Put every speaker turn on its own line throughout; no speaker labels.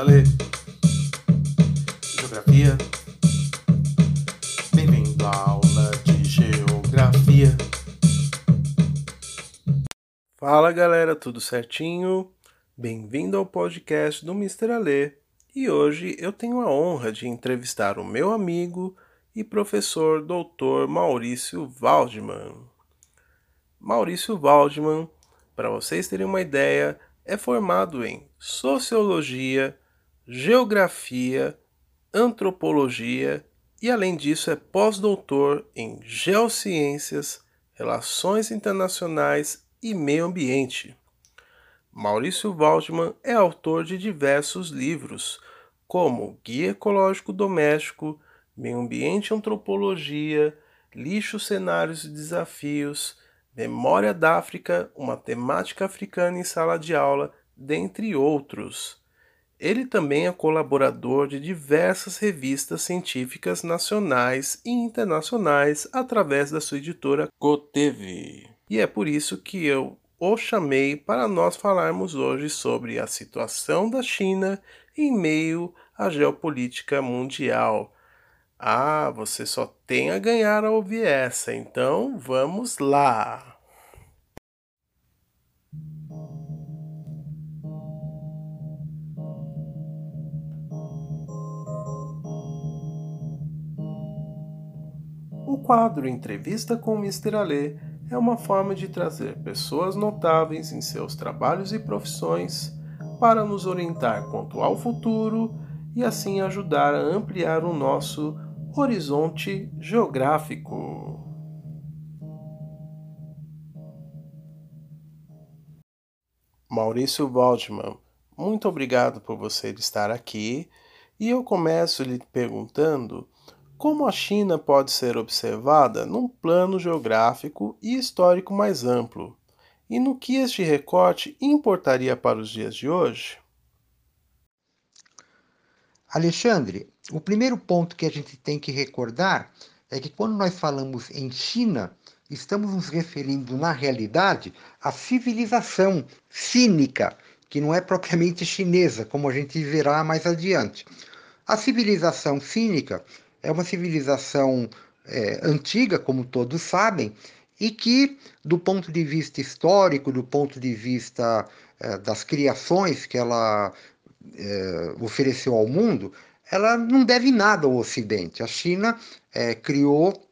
Mr. Ale. Geografia. Bem-vindo à aula de Geografia. Fala galera, tudo certinho? Bem-vindo ao podcast do Mr. Ale. E hoje eu tenho a honra de entrevistar o meu amigo e professor Dr. Maurício Waldman. Maurício Waldman, para vocês terem uma ideia, é formado em Sociologia, Geografia, Antropologia e, além disso, é pós-doutor em Geociências, Relações Internacionais e Meio Ambiente. Maurício Waldman é autor de diversos livros, como Guia Ecológico Doméstico, Meio Ambiente e Antropologia, Lixo, Cenários e Desafios, Memória da África, uma temática africana em sala de aula, dentre outros. Ele também é colaborador de diversas revistas científicas nacionais e internacionais através da sua editora Coteve. E é por isso que eu o chamei para nós falarmos hoje sobre a situação da China em meio à geopolítica mundial. Ah, você só tem a ganhar ao ouvir essa, então vamos lá! Quadro Entrevista com Mr. Alê é uma forma de trazer pessoas notáveis em seus trabalhos e profissões para nos orientar quanto ao futuro e assim ajudar a ampliar o nosso horizonte geográfico. Maurício Waldman, muito obrigado por você estar aqui e eu começo lhe perguntando como a China pode ser observada num plano geográfico e histórico mais amplo, e no que este recorte importaria para os dias de hoje?
Alexandre, o primeiro ponto que a gente tem que recordar é que quando nós falamos em China, estamos nos referindo, na realidade, à civilização cínica, que não é propriamente chinesa, como a gente verá mais adiante. A civilização cínica é uma civilização é, antiga, como todos sabem, e que, do ponto de vista histórico, do ponto de vista é, das criações que ela é, ofereceu ao mundo, ela não deve nada ao Ocidente. A China é, criou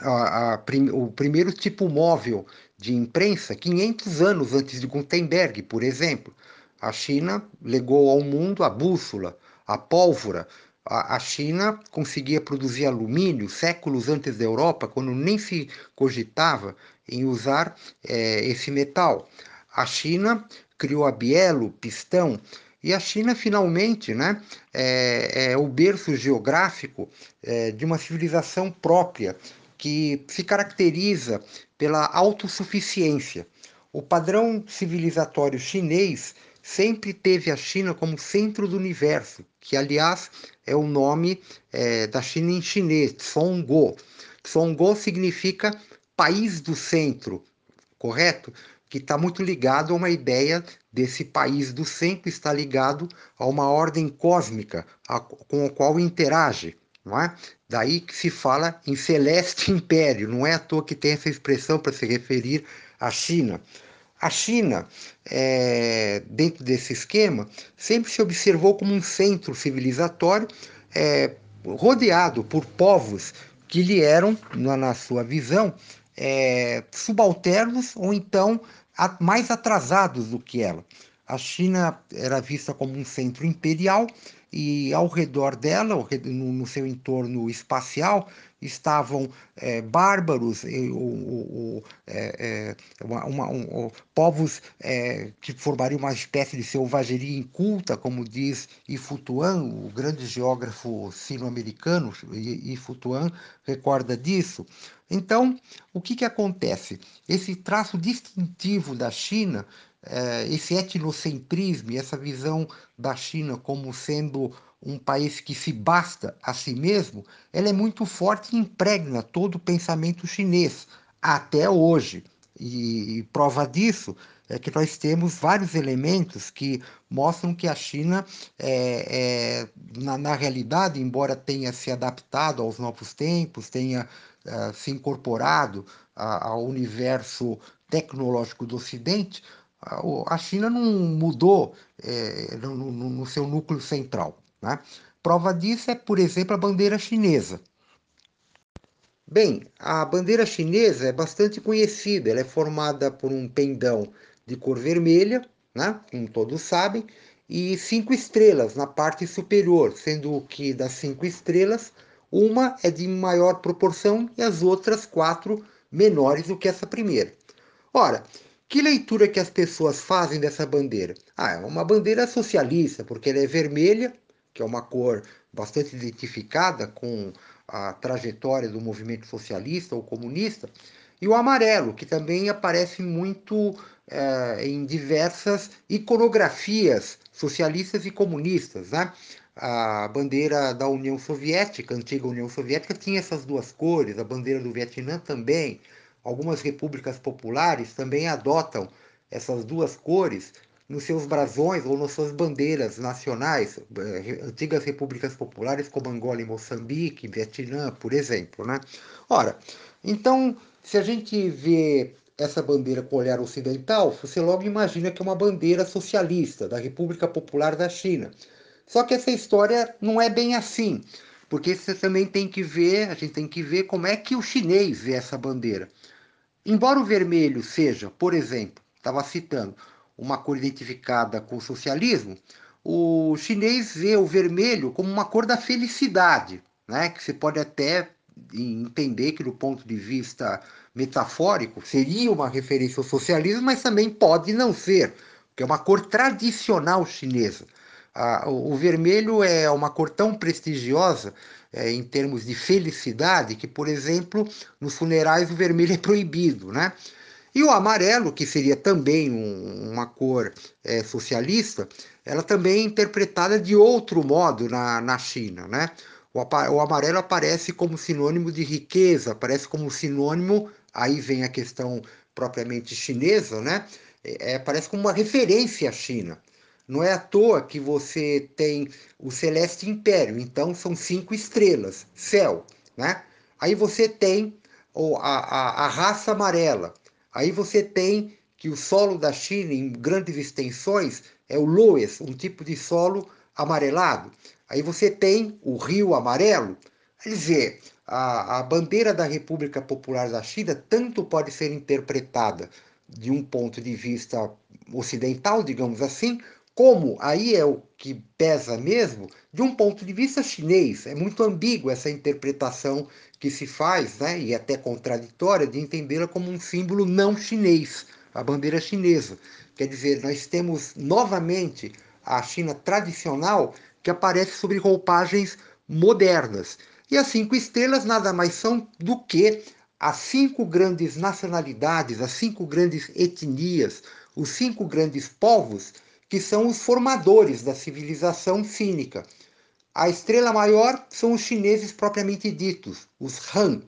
a, a prim, o primeiro tipo móvel de imprensa 500 anos antes de Gutenberg, por exemplo. A China legou ao mundo a bússola, a pólvora, a, China conseguia produzir alumínio séculos antes da Europa, quando nem se cogitava em usar é, esse metal. A China criou a bielo, pistão, e a China finalmente né, é, é o berço geográfico é, de uma civilização própria que se caracteriza pela autossuficiência. O padrão civilizatório chinês sempre teve a China como centro do universo, que aliás é o nome é, da China em chinês, Tsonggo. Tsonggo significa país do centro, correto? Que está muito ligado a uma ideia desse país do centro, está ligado a uma ordem cósmica a, com a qual interage. Não é? Daí que se fala em celeste império, não é à toa que tem essa expressão para se referir à China. A China, é, dentro desse esquema, sempre se observou como um centro civilizatório é, rodeado por povos que lhe eram, na, na sua visão, é, subalternos ou então a, mais atrasados do que ela. A China era vista como um centro imperial e ao redor dela, no, no seu entorno espacial, estavam é, bárbaros, e, o, o, é, é, uma, uma, um, povos que formariam uma espécie de selvageria inculta, como diz Ifutuan, o grande geógrafo sino-americano, Ifutuan recorda disso. Então, o que, que acontece? Esse traço distintivo da China, esse etnocentrismo essa visão da China como sendo um país que se basta a si mesmo, ela é muito forte e impregna todo o pensamento chinês até hoje. E, e prova disso é que nós temos vários elementos que mostram que a China, é, é, na, na, realidade, embora tenha se adaptado aos novos tempos, tenha é, se incorporado a, ao universo tecnológico do Ocidente, a, a China não mudou é, no, no, no, seu núcleo central. Né? Prova disso é, por exemplo, a bandeira chinesa. Bem, a bandeira chinesa é bastante conhecida, ela é formada por um pendão de cor vermelha, né, como todos sabem, e cinco estrelas na parte superior, sendo que das cinco estrelas, uma é de maior proporção e as outras quatro menores do que essa primeira. Ora, que leitura que as pessoas fazem dessa bandeira? Ah, é uma bandeira socialista, porque ela é vermelha, que é uma cor bastante identificada com a trajetória do movimento socialista ou comunista, e o amarelo, que também aparece muito é, em diversas iconografias socialistas e comunistas. Né? A bandeira da União Soviética, antiga União Soviética, tinha essas duas cores, a bandeira do Vietnã também. Algumas repúblicas populares também adotam essas duas cores nos seus brasões ou nas suas bandeiras nacionais, eh, antigas repúblicas populares como Angola e Moçambique, Vietnã, por exemplo. Né? Ora, então, se a gente vê essa bandeira com olhar ocidental, você logo imagina que é uma bandeira socialista da República Popular da China. Só que essa história não é bem assim, porque você também tem que ver, a gente tem que ver como é que o chinês vê essa bandeira. Embora o vermelho seja, por exemplo, estava citando, uma cor identificada com o socialismo, o chinês vê o vermelho como uma cor da felicidade, né? que você pode até entender que, do ponto de vista metafórico, seria uma referência ao socialismo, mas também pode não ser, porque é uma cor tradicional chinesa. Ah, o, o, vermelho é uma cor tão prestigiosa é, em termos de felicidade que, por exemplo, nos funerais o vermelho é proibido, né? E o amarelo, que seria também um, uma cor é, socialista, ela também é interpretada de outro modo na, na China. Né? O, o amarelo aparece como sinônimo de riqueza, aparece como sinônimo, aí vem a questão propriamente chinesa, né? É, aparece como uma referência à China. Não é à toa que você tem o Celeste Império, então são cinco estrelas, céu. Né? Aí você tem a, a, a raça amarela, Aí você tem que o solo da China, em grandes extensões, é o loess, um tipo de solo amarelado. Aí você tem o rio amarelo. Quer dizer, a, a bandeira da República Popular da China tanto pode ser interpretada de um ponto de vista ocidental, digamos assim, como aí é o que pesa mesmo, de um ponto de vista chinês. É muito ambíguo essa interpretação que se faz, né, e até contraditória, de entendê-la como um símbolo não chinês, a bandeira chinesa. Quer dizer, nós temos novamente a China tradicional que aparece sobre roupagens modernas. E as cinco estrelas nada mais são do que as cinco grandes nacionalidades, as cinco grandes etnias, os cinco grandes povos que são os formadores da civilização cínica. A estrela maior são os chineses propriamente ditos, os Han,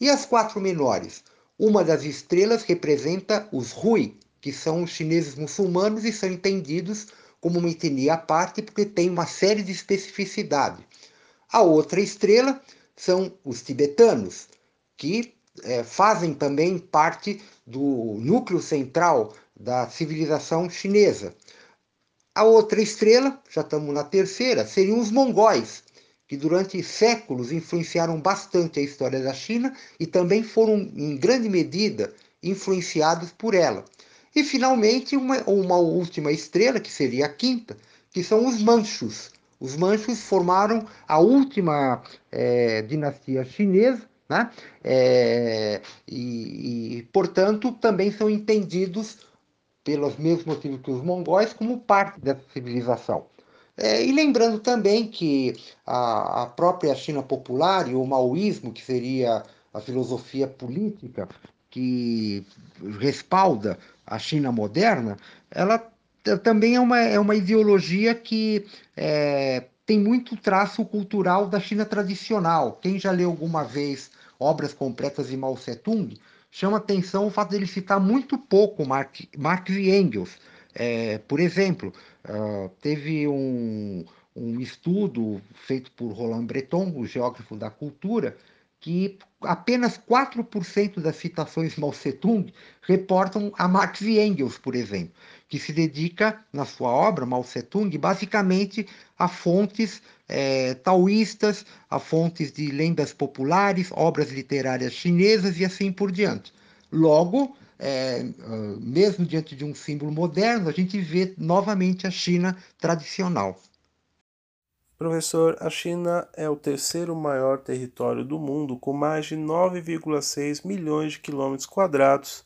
e as quatro menores. Uma das estrelas representa os Hui, que são os chineses muçulmanos e são entendidos como uma etnia à parte porque tem uma série de especificidade. A outra estrela são os tibetanos, que é, fazem também parte do núcleo central da civilização chinesa. A outra estrela, já estamos na terceira, seriam os mongóis, que durante séculos influenciaram bastante a história da China e também foram, em grande medida, influenciados por ela. E, finalmente, uma, uma última estrela, que seria a quinta, que são os manchus. Os manchus formaram a última é, dinastia chinesa, né? É, e, e, portanto, também são entendidos pelos mesmos motivos que os mongóis, como parte dessa civilização. É, e lembrando também que a, a, própria China popular e o maoísmo, que seria a filosofia política que respalda a China moderna, ela também é uma, é uma ideologia que é, tem muito traço cultural da China tradicional. Quem já leu alguma vez obras completas de Mao Tse Tung chama atenção o fato de ele citar muito pouco Marx, Marx e Engels. É, por exemplo, uh, teve um, um estudo feito por Roland Breton, o geógrafo da cultura, que apenas 4% das citações Mao Tse-tung reportam a Marx e Engels, por exemplo, que se dedica, na sua obra, Mao Tse-tung, basicamente a fontes é, taoístas, a fontes de lendas populares, obras literárias chinesas e assim por diante. Logo, é, mesmo diante de um símbolo moderno, a gente vê novamente a China tradicional.
Professor, a China é o terceiro maior território do mundo, com mais de 9,6 milhões de quilômetros quadrados.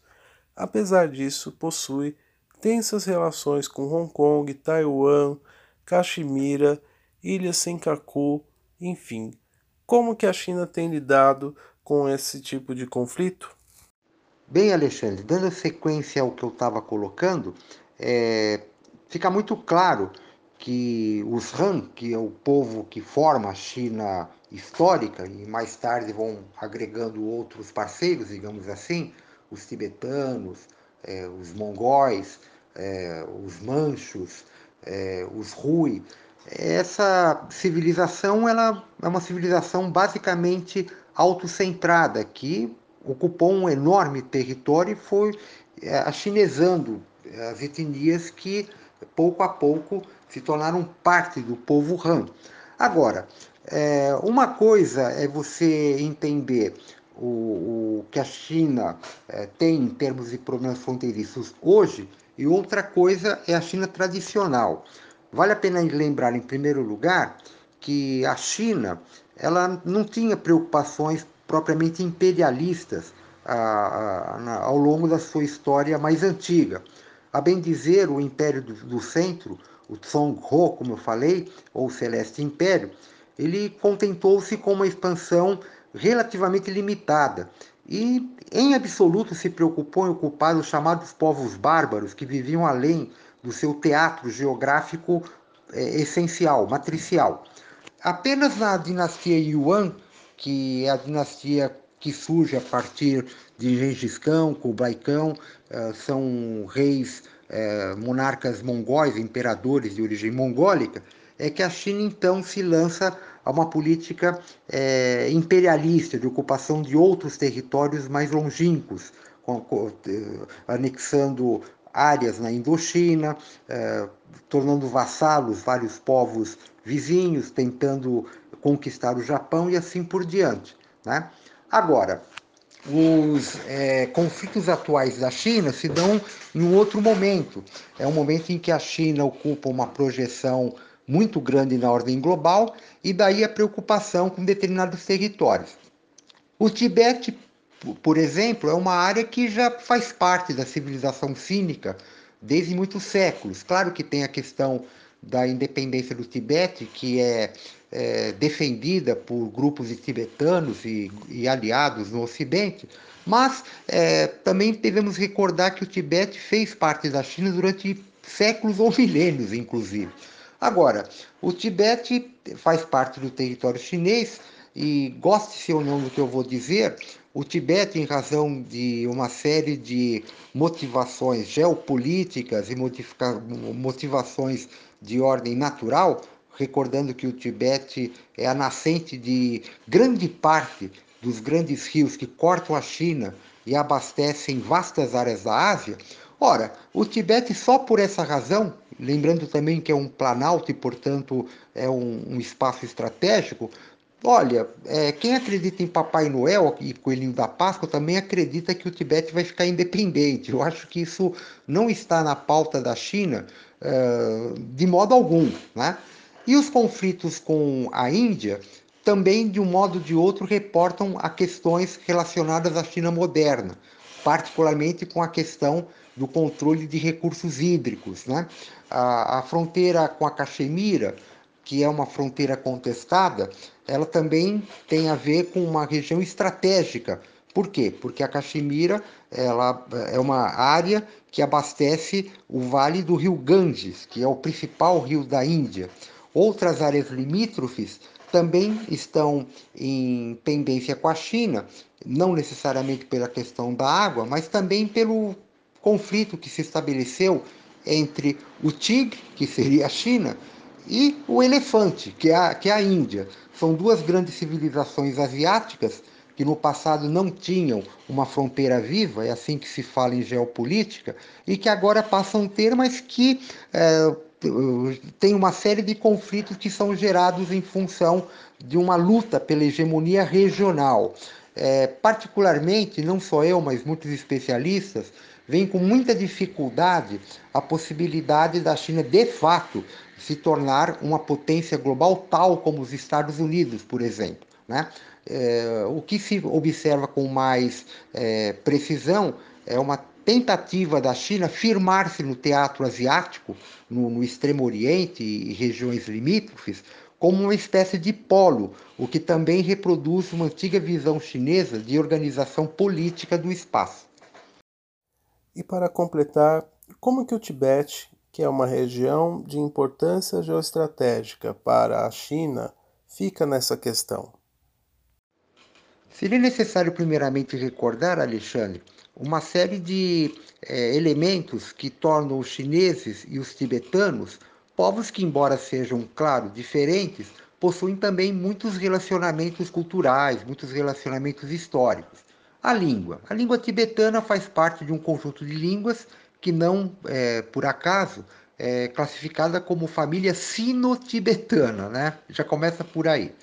Apesar disso, possui tensas relações com Hong Kong, Taiwan, Caxemira, Ilha Senkaku, enfim. Como que a China tem lidado com esse tipo de conflito?
Bem, Alexandre, dando sequência ao que eu estava colocando, é, fica muito claro que os Han, que é o povo que forma a China histórica, e mais tarde vão agregando outros parceiros, digamos assim, os tibetanos, é, os mongóis, é, os manchos, é, os Hui. Essa civilização ela é uma civilização basicamente autocentrada, que ocupou um enorme território e foi achinesando as etnias que pouco a pouco se tornaram parte do povo Han. Agora, é, uma coisa é você entender o, o que a China é, tem em termos de problemas fronteiriços hoje, e outra coisa é a China tradicional. Vale a pena lembrar, em primeiro lugar, que a China ela não tinha preocupações propriamente imperialistas ao longo da sua história mais antiga. A bem dizer, o Império do, do Centro o Ho, como eu falei, ou Celeste Império, ele contentou-se com uma expansão relativamente limitada e, em absoluto, se preocupou em ocupar os chamados povos bárbaros que viviam além do seu teatro geográfico é, essencial, matricial. Apenas na dinastia Yuan, que é a dinastia que surge a partir de Gengis Khan, Kublai Khan, uh, são reis é, monarcas mongóis, imperadores de origem mongólica, é que a China então se lança a uma política é, imperialista de ocupação de outros territórios mais longínquos, com, com, eh, anexando áreas na Indochina, é, tornando vassalos vários povos vizinhos, tentando conquistar o Japão e assim por diante. Né? Agora, os é, conflitos atuais da China se dão em um outro momento. É um momento em que a China ocupa uma projeção muito grande na ordem global e daí a preocupação com determinados territórios. O Tibete, por exemplo, é uma área que já faz parte da civilização cínica desde muitos séculos. Claro que tem a questão da independência do Tibete, que é é, defendida por grupos de tibetanos e, e aliados no Ocidente, mas é, também devemos recordar que o Tibete fez parte da China durante séculos ou milênios, inclusive. Agora, o Tibete faz parte do território chinês e, goste-se ou não do que eu vou dizer, o Tibete, em razão de uma série de motivações geopolíticas e motivações de ordem natural, recordando que o Tibete é a nascente de grande parte dos grandes rios que cortam a China e abastecem vastas áreas da Ásia. Ora, o Tibete, só por essa razão, lembrando também que é um planalto e, portanto, é um, um espaço estratégico, Olha, é, quem acredita em Papai Noel e Coelhinho da Páscoa também acredita que o Tibete vai ficar independente. Eu acho que isso não está na pauta da China uh, de modo algum. Né? E os conflitos com a Índia também, de um modo ou de outro, reportam a questões relacionadas à China moderna, particularmente com a questão do controle de recursos hídricos. Né? A, a fronteira com a Caxemira, que é uma fronteira contestada, ela também tem a ver com uma região estratégica. Por quê? Porque a Caxemira ela é uma área que abastece o vale do rio Ganges, que é o principal rio da Índia. Outras áreas limítrofes também estão em pendência com a China, não necessariamente pela questão da água, mas também pelo conflito que se estabeleceu entre o tigre, que seria a China, e o elefante, que é a, que é a Índia. São duas grandes civilizações asiáticas que no passado não tinham uma fronteira viva, é assim que se fala em geopolítica, e que agora passam a ter, mas que é, tem uma série de conflitos que são gerados em função de uma luta pela hegemonia regional. É, particularmente, não só eu, mas muitos especialistas, veem com muita dificuldade a possibilidade da China, de fato, se tornar uma potência global tal como os Estados Unidos, por exemplo. Né? É, o que se observa com mais é, precisão é uma tentativa da China firmar-se no teatro asiático, no, no Extremo Oriente e regiões limítrofes, como uma espécie de polo, o que também reproduz uma antiga visão chinesa de organização política do espaço.
E para completar, como que o Tibete, que é uma região de importância geoestratégica para a China, fica nessa questão?
Seria necessário primeiramente recordar, Alexandre, uma série de é, elementos que tornam os chineses e os tibetanos povos que, embora sejam, claro, diferentes, possuem também muitos relacionamentos culturais, muitos relacionamentos históricos. A língua. A língua tibetana faz parte de um conjunto de línguas que não, é, por acaso, é classificada como família sino-tibetana, né? Já começa por aí.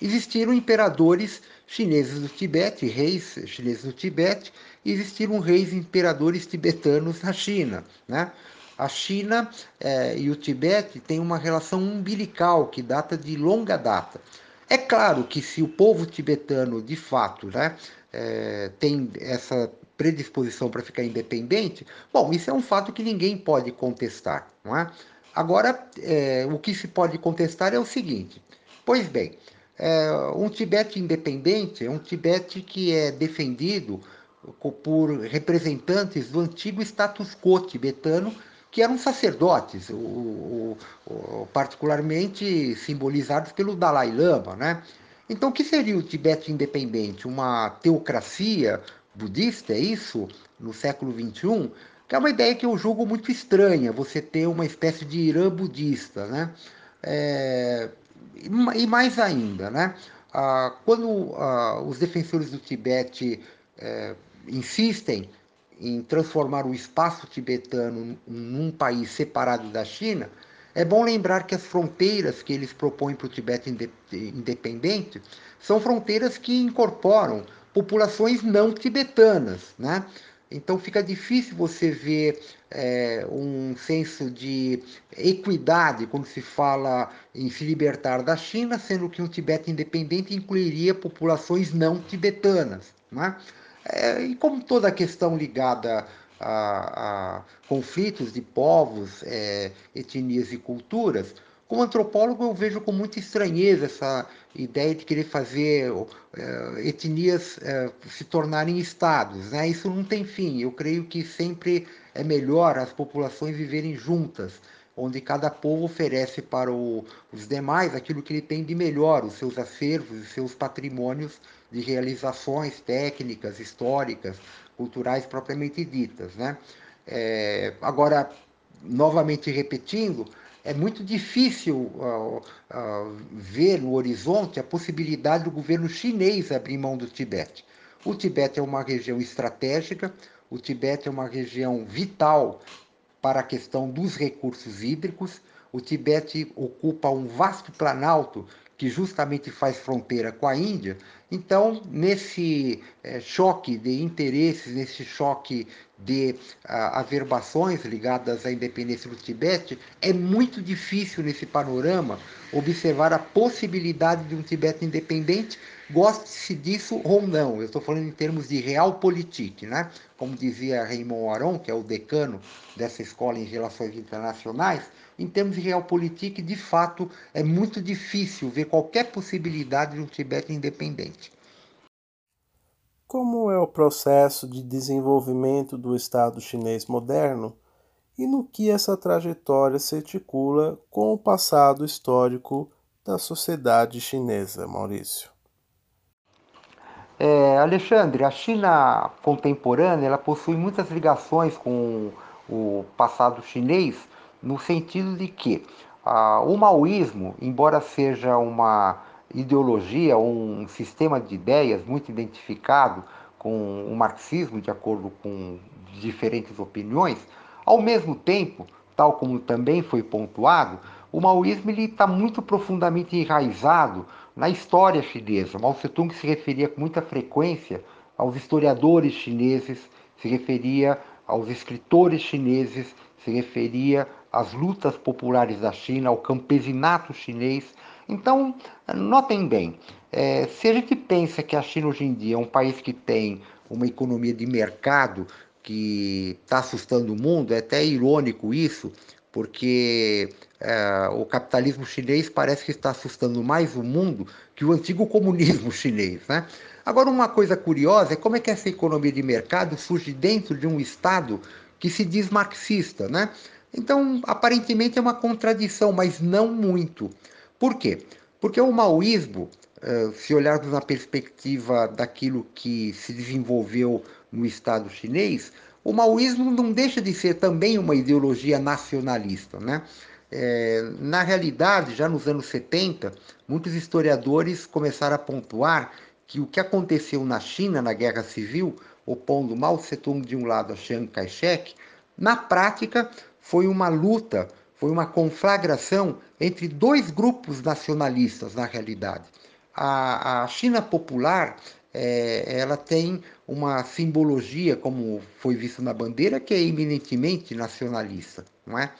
Existiram imperadores chineses do Tibete, reis chineses do Tibete, e existiram reis imperadores tibetanos na China. Né? A China eh, e o Tibete têm uma relação umbilical que data de longa data. É claro que se o povo tibetano, de fato, né, eh, tem essa predisposição para ficar independente, bom, isso é um fato que ninguém pode contestar. Não é? Agora, eh, o que se pode contestar é o seguinte: pois bem, é, um Tibete independente é um Tibete que é defendido por representantes do antigo status quo tibetano, que eram sacerdotes, o, o, o, particularmente simbolizados pelo Dalai Lama. Né? Então, o que seria o Tibete independente? Uma teocracia budista, é isso? No século XXI? Que é uma ideia que eu julgo muito estranha, você ter uma espécie de Irã budista. Né? É, e mais ainda, né? Ah, quando ah, os defensores do Tibete eh, insistem em transformar o espaço tibetano num país separado da China, é bom lembrar que as fronteiras que eles propõem para o Tibete independente são fronteiras que incorporam populações não tibetanas, né? Então fica difícil você ver é, um senso de equidade quando se fala em se libertar da China, sendo que um Tibete independente incluiria populações não tibetanas. Né? É, e como toda questão ligada a, a conflitos de povos, é, etnias e culturas, como antropólogo, eu vejo com muita estranheza essa ideia de querer fazer uh, etnias uh, se tornarem estados. Né? Isso não tem fim. Eu creio que sempre é melhor as populações viverem juntas, onde cada povo oferece para o, os demais aquilo que ele tem de melhor, os seus acervos, os seus patrimônios de realizações técnicas, históricas, culturais propriamente ditas. Né? É, agora, novamente repetindo, é muito difícil uh, uh, ver no horizonte a possibilidade do governo chinês abrir mão do Tibete. O Tibete é uma região estratégica, o Tibete é uma região vital para a questão dos recursos hídricos. O Tibete ocupa um vasto planalto que justamente faz fronteira com a Índia. Então, nesse é, choque de interesses, nesse choque de ah, averbações ligadas à independência do Tibete, é muito difícil nesse panorama observar a possibilidade de um Tibete independente, goste-se disso ou não. Eu estou falando em termos de realpolitik, né? Como dizia Raymond Aron, que é o decano dessa escola em relações internacionais, em termos de realpolitik, de fato, é muito difícil ver qualquer possibilidade de um Tibete independente.
Como é o processo de desenvolvimento do Estado chinês moderno e no que essa trajetória se articula com o passado histórico da sociedade chinesa, Maurício?
É, Alexandre, a China contemporânea ela possui muitas ligações com o passado chinês, no sentido de que ah, o maoísmo, embora seja uma ideologia, um sistema de ideias muito identificado com o marxismo, de acordo com diferentes opiniões, ao mesmo tempo, tal como também foi pontuado, o maoísmo está muito profundamente enraizado na história chinesa. Mao Tse-tung se referia com muita frequência aos historiadores chineses, se referia aos escritores chineses, se referia às lutas populares da China, ao campesinato chinês. Então, notem bem, é, se a gente pensa que a China hoje em dia é um país que tem uma economia de mercado que está assustando o mundo, é até irônico isso, porque é, o capitalismo chinês parece que está assustando mais o mundo que o antigo comunismo chinês. Né? Agora, uma coisa curiosa é como é que essa economia de mercado surge dentro de um Estado que se diz marxista. Né? Então, aparentemente é uma contradição, mas não muito. Por quê? Porque o maoísmo, é, se olharmos na perspectiva daquilo que se desenvolveu no Estado chinês, o maoísmo não deixa de ser também uma ideologia nacionalista. Né? É, na realidade, já nos anos 70, muitos historiadores começaram a pontuar que o que aconteceu na China na Guerra Civil, opondo Mao Tse-tung de um lado a Chiang Kai-shek, na prática foi uma luta, foi uma conflagração entre dois grupos nacionalistas, na realidade. A, a China popular é, ela tem uma simbologia, como foi visto na bandeira, que é eminentemente nacionalista, não é?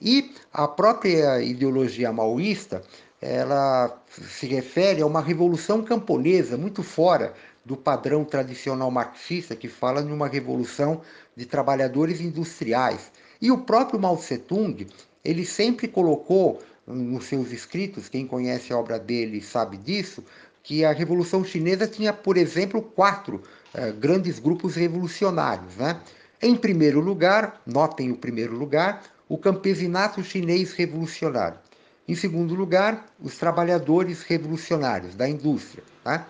E a própria ideologia maoísta, ela se refere a uma revolução camponesa muito fora do padrão tradicional marxista que fala de uma revolução de trabalhadores industriais. E o próprio Mao Tse-tung, ele sempre colocou nos seus escritos, quem conhece a obra dele sabe disso, que a Revolução Chinesa tinha, por exemplo, quatro eh, grandes grupos revolucionários. Né? Em primeiro lugar, notem o primeiro lugar, o campesinato chinês revolucionário. Em segundo lugar, os trabalhadores revolucionários da indústria. Né?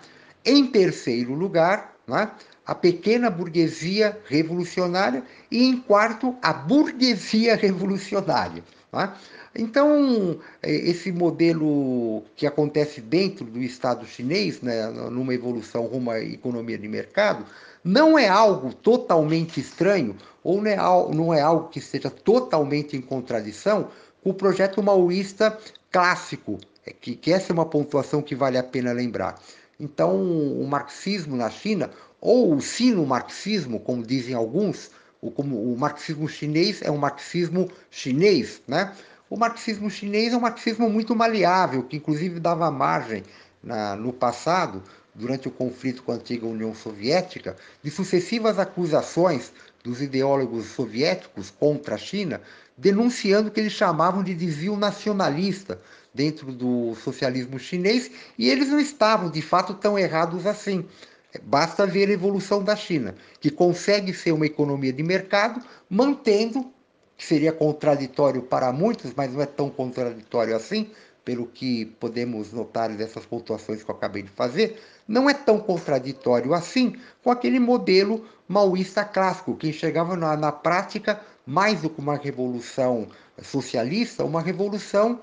Em terceiro lugar, né, a pequena burguesia revolucionária. E em quarto, a burguesia revolucionária. Né? Então, é, esse modelo que acontece dentro do Estado chinês, né, numa evolução rumo à economia de mercado, não é algo totalmente estranho ou não é, não é algo que esteja totalmente em contradição com o projeto maoísta clássico, é que, que essa é uma pontuação que vale a pena lembrar. Então, o marxismo na China, ou o sino-marxismo, como dizem alguns, o, como o marxismo chinês é um marxismo chinês, né? O marxismo chinês é um marxismo muito maleável, que inclusive dava margem na, no passado, durante o conflito com a antiga União Soviética, de sucessivas acusações dos ideólogos soviéticos contra a China, denunciando o que eles chamavam de desvio nacionalista dentro do socialismo chinês, e eles não estavam de fato tão errados assim. Basta ver a evolução da China, que consegue ser uma economia de mercado, mantendo que seria contraditório para muitos, mas não é tão contraditório assim, pelo que podemos notar dessas pontuações que eu acabei de fazer, não é tão contraditório assim com aquele modelo maoísta clássico, que enxergava na, na prática mais do que uma revolução socialista, uma revolução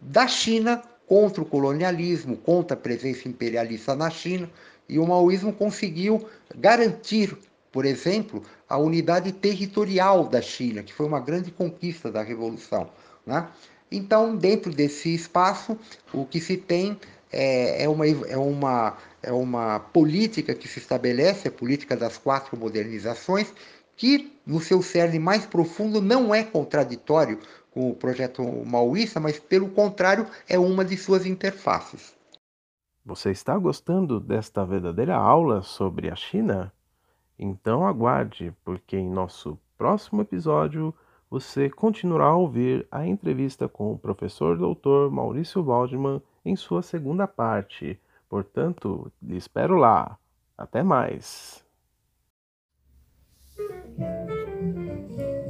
da China contra o colonialismo, contra a presença imperialista na China, e o maoísmo conseguiu garantir por exemplo, a unidade territorial da China, que foi uma grande conquista da Revolução. Né? Então, dentro desse espaço, o que se tem é, é, uma, é, uma, é uma política que se estabelece, a política das quatro modernizações, que no seu cerne mais profundo não é contraditório com o projeto maoísta, mas pelo contrário é uma de suas interfaces.
Você está gostando desta verdadeira aula sobre a China? Então aguarde, porque em nosso próximo episódio você continuará a ouvir a entrevista com o professor doutor Maurício Waldman em sua segunda parte. Portanto, espero lá. Até mais.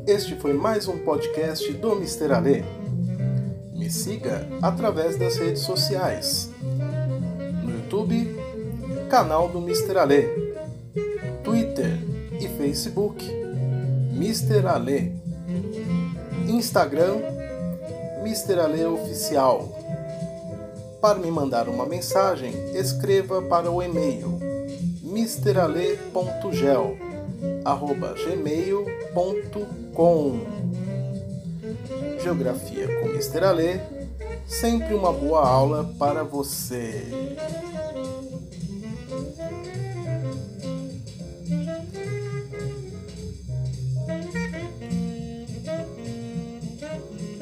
Este foi mais um podcast do Mister Alê. Me siga através das redes sociais. YouTube, canal do Mr. Ale. Twitter e Facebook, Mr. Ale. Instagram, Mr. Ale Oficial. Para me mandar uma mensagem, escreva para o e-mail mrale.gel@gmail.com. Geografia com Mr. Ale, sempre uma boa aula para você.